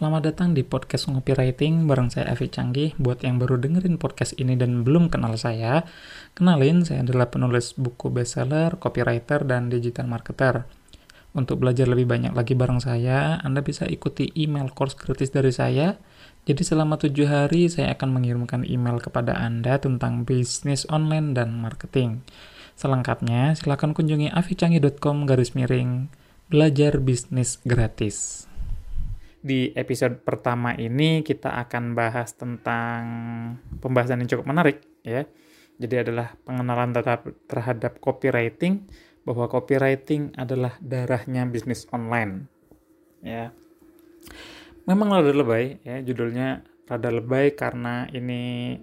Selamat datang di podcast Ngopi Writing bareng saya Evi Canggih. Buat yang baru dengerin podcast ini dan belum kenal saya, kenalin saya adalah penulis buku bestseller, copywriter, dan digital marketer. Untuk belajar lebih banyak lagi bareng saya, Anda bisa ikuti email course gratis dari saya. Jadi selama tujuh hari saya akan mengirimkan email kepada Anda tentang bisnis online dan marketing. Selengkapnya, silakan kunjungi avicanggih.com garis miring belajar bisnis gratis. Di episode pertama ini kita akan bahas tentang pembahasan yang cukup menarik ya. Jadi adalah pengenalan tetap terhadap copywriting bahwa copywriting adalah darahnya bisnis online. Ya. Memang rada lebay ya judulnya rada lebay karena ini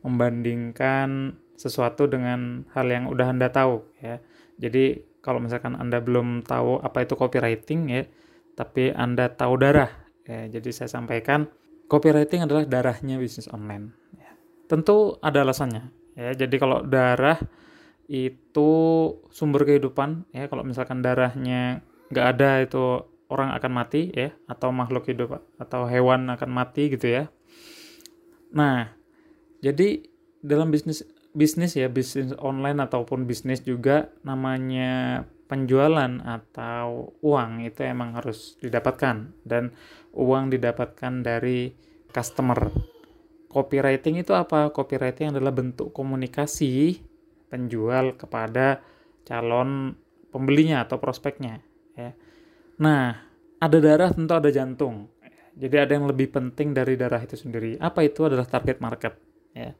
membandingkan sesuatu dengan hal yang udah Anda tahu ya. Jadi kalau misalkan Anda belum tahu apa itu copywriting ya, tapi Anda tahu darah. Ya, jadi saya sampaikan copywriting adalah darahnya bisnis online. Ya. Tentu ada alasannya. Ya, jadi kalau darah itu sumber kehidupan ya kalau misalkan darahnya nggak ada itu orang akan mati ya atau makhluk hidup atau hewan akan mati gitu ya. Nah, jadi dalam bisnis bisnis ya bisnis online ataupun bisnis juga namanya penjualan atau uang itu emang harus didapatkan dan uang didapatkan dari customer. Copywriting itu apa? Copywriting adalah bentuk komunikasi penjual kepada calon pembelinya atau prospeknya ya. Nah, ada darah tentu ada jantung. Jadi ada yang lebih penting dari darah itu sendiri. Apa itu adalah target market ya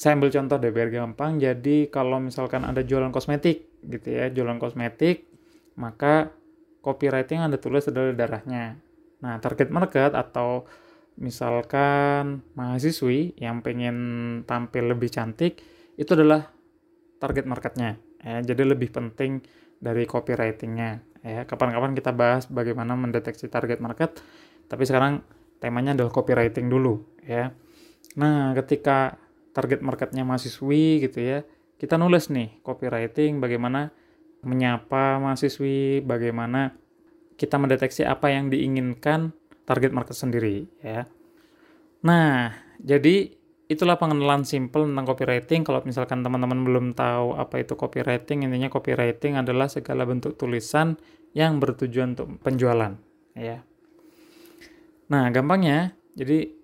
saya ambil contoh deh biar gampang. Jadi kalau misalkan ada jualan kosmetik gitu ya, jualan kosmetik, maka copywriting Anda tulis adalah darahnya. Nah, target market atau misalkan mahasiswi yang pengen tampil lebih cantik, itu adalah target marketnya. Ya, jadi lebih penting dari copywritingnya. Ya, kapan-kapan kita bahas bagaimana mendeteksi target market, tapi sekarang temanya adalah copywriting dulu. Ya. Nah, ketika target marketnya mahasiswi gitu ya. Kita nulis nih copywriting bagaimana menyapa mahasiswi bagaimana kita mendeteksi apa yang diinginkan target market sendiri ya. Nah jadi itulah pengenalan simple tentang copywriting. Kalau misalkan teman-teman belum tahu apa itu copywriting intinya copywriting adalah segala bentuk tulisan yang bertujuan untuk penjualan ya. Nah gampangnya jadi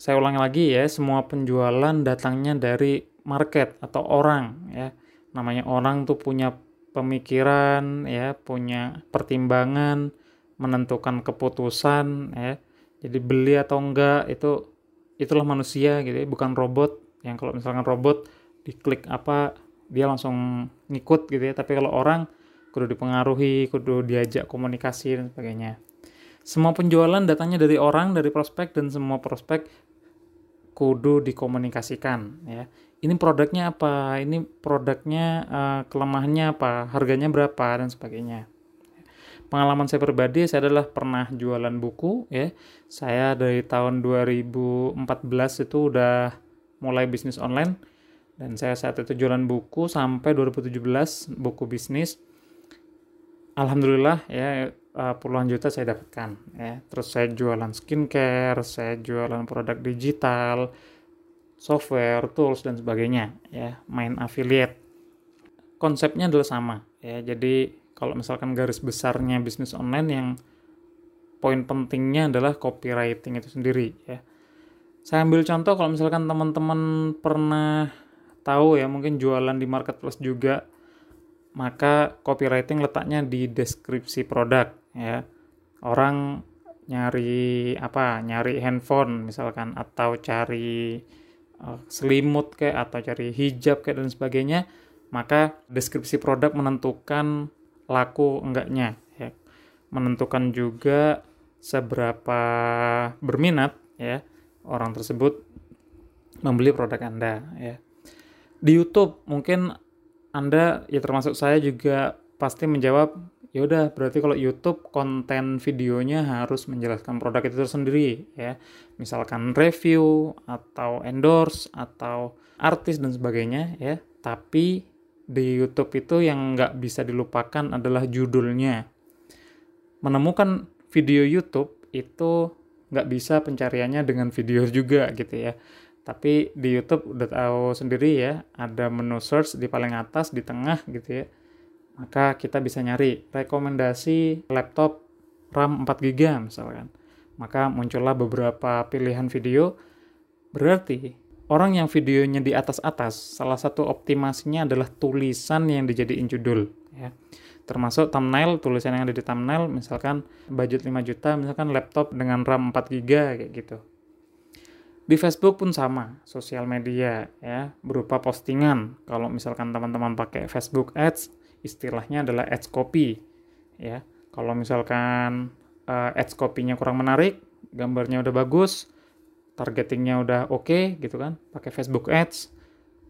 saya ulangi lagi ya, semua penjualan datangnya dari market atau orang ya. Namanya orang tuh punya pemikiran ya, punya pertimbangan, menentukan keputusan ya. Jadi beli atau enggak itu itulah manusia gitu ya, bukan robot. Yang kalau misalkan robot diklik apa dia langsung ngikut gitu ya, tapi kalau orang kudu dipengaruhi, kudu diajak komunikasi dan sebagainya. Semua penjualan datangnya dari orang, dari prospek, dan semua prospek kudu dikomunikasikan ya. Ini produknya apa? Ini produknya uh, kelemahannya apa? Harganya berapa dan sebagainya. Pengalaman saya pribadi saya adalah pernah jualan buku ya. Saya dari tahun 2014 itu udah mulai bisnis online dan saya saat itu jualan buku sampai 2017 buku bisnis. Alhamdulillah ya uh, puluhan juta saya dapatkan ya. Terus saya jualan skincare, saya jualan produk digital, software, tools dan sebagainya ya, main affiliate. Konsepnya adalah sama ya. Jadi kalau misalkan garis besarnya bisnis online yang poin pentingnya adalah copywriting itu sendiri ya. Saya ambil contoh kalau misalkan teman-teman pernah tahu ya mungkin jualan di marketplace juga maka copywriting letaknya di deskripsi produk ya. Orang nyari apa? Nyari handphone misalkan atau cari uh, selimut kayak atau cari hijab kayak dan sebagainya maka deskripsi produk menentukan laku enggaknya ya. Menentukan juga seberapa berminat ya orang tersebut membeli produk Anda ya. Di YouTube mungkin Anda ya termasuk saya juga pasti menjawab ya udah berarti kalau YouTube konten videonya harus menjelaskan produk itu sendiri ya misalkan review atau endorse atau artis dan sebagainya ya tapi di YouTube itu yang nggak bisa dilupakan adalah judulnya menemukan video YouTube itu nggak bisa pencariannya dengan video juga gitu ya. Tapi di YouTube udah tahu sendiri ya, ada menu search di paling atas, di tengah gitu ya. Maka kita bisa nyari rekomendasi laptop RAM 4 GB misalkan. Maka muncullah beberapa pilihan video. Berarti orang yang videonya di atas-atas, salah satu optimasinya adalah tulisan yang dijadiin judul ya termasuk thumbnail tulisan yang ada di thumbnail misalkan budget 5 juta misalkan laptop dengan RAM 4 GB kayak gitu di Facebook pun sama sosial media ya berupa postingan kalau misalkan teman-teman pakai Facebook Ads istilahnya adalah ads copy ya. Kalau misalkan uh, ads copy-nya kurang menarik gambarnya udah bagus targetingnya udah oke okay, gitu kan pakai Facebook Ads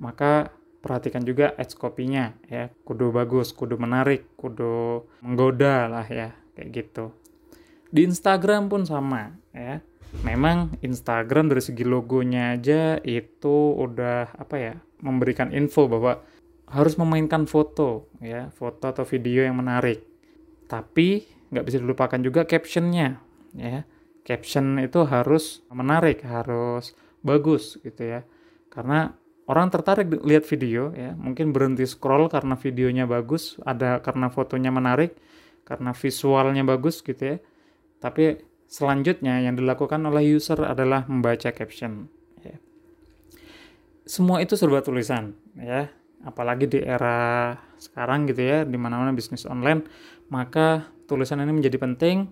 maka perhatikan juga ads copy-nya ya. Kudu bagus kudu menarik kudu menggoda lah ya kayak gitu. Di Instagram pun sama ya. Memang Instagram dari segi logonya aja itu udah apa ya memberikan info bahwa harus memainkan foto ya foto atau video yang menarik. Tapi nggak bisa dilupakan juga captionnya ya. Caption itu harus menarik harus bagus gitu ya. Karena orang tertarik lihat video ya. Mungkin berhenti scroll karena videonya bagus ada karena fotonya menarik karena visualnya bagus gitu ya. Tapi selanjutnya yang dilakukan oleh user adalah membaca caption ya. semua itu serba tulisan ya apalagi di era sekarang gitu ya di mana-mana bisnis online maka tulisan ini menjadi penting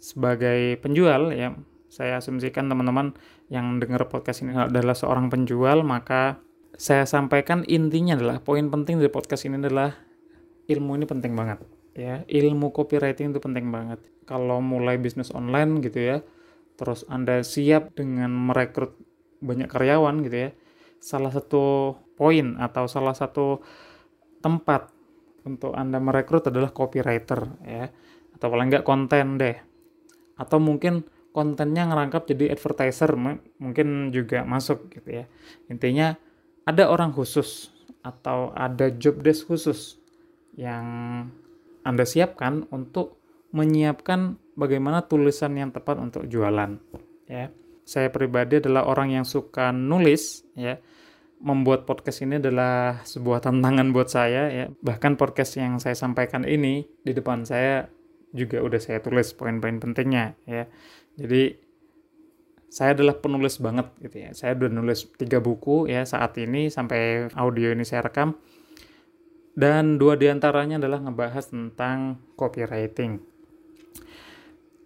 sebagai penjual ya. Saya asumsikan teman-teman yang dengar podcast ini adalah seorang penjual, maka saya sampaikan intinya adalah poin penting dari podcast ini adalah ilmu ini penting banget ya. Ilmu copywriting itu penting banget. Kalau mulai bisnis online gitu ya terus anda siap dengan merekrut banyak karyawan gitu ya salah satu poin atau salah satu tempat untuk anda merekrut adalah copywriter ya. Atau paling nggak konten deh. Atau mungkin kontennya ngerangkap jadi advertiser mungkin juga masuk gitu ya. Intinya ada orang khusus atau ada job desk khusus yang anda siapkan untuk menyiapkan bagaimana tulisan yang tepat untuk jualan ya. Saya pribadi adalah orang yang suka nulis ya membuat podcast ini adalah sebuah tantangan buat saya ya bahkan podcast yang saya sampaikan ini di depan saya juga udah saya tulis poin-poin pentingnya ya jadi saya adalah penulis banget gitu ya. Saya udah nulis tiga buku ya saat ini sampai audio ini saya rekam. Dan dua di antaranya adalah ngebahas tentang copywriting.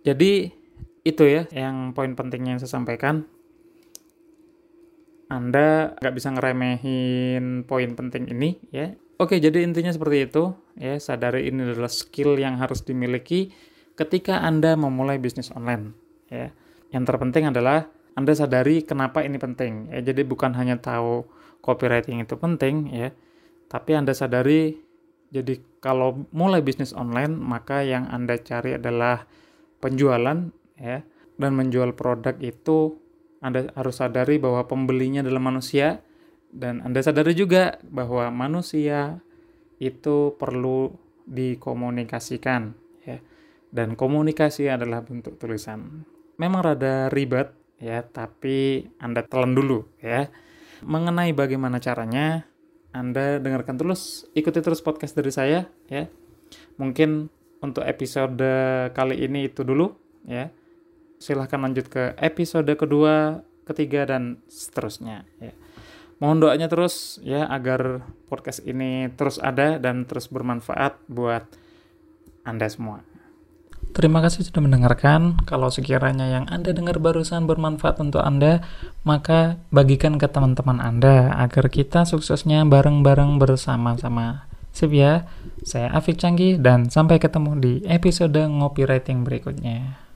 Jadi itu ya yang poin pentingnya yang saya sampaikan. Anda nggak bisa ngeremehin poin penting ini ya. Oke, jadi intinya seperti itu ya. Sadari ini adalah skill yang harus dimiliki ketika Anda memulai bisnis online ya. Yang terpenting adalah Anda sadari kenapa ini penting. Ya, jadi bukan hanya tahu copywriting itu penting ya, tapi Anda sadari jadi kalau mulai bisnis online maka yang Anda cari adalah penjualan ya dan menjual produk itu Anda harus sadari bahwa pembelinya adalah manusia dan Anda sadari juga bahwa manusia itu perlu dikomunikasikan ya. Dan komunikasi adalah bentuk tulisan memang rada ribet ya, tapi Anda telan dulu ya. Mengenai bagaimana caranya, Anda dengarkan terus, ikuti terus podcast dari saya ya. Mungkin untuk episode kali ini itu dulu ya. Silahkan lanjut ke episode kedua, ketiga dan seterusnya ya. Mohon doanya terus ya agar podcast ini terus ada dan terus bermanfaat buat Anda semua. Terima kasih sudah mendengarkan. Kalau sekiranya yang Anda dengar barusan bermanfaat untuk Anda, maka bagikan ke teman-teman Anda agar kita suksesnya bareng-bareng bersama-sama. Sip ya, saya Afik Canggih dan sampai ketemu di episode Ngopi Writing berikutnya.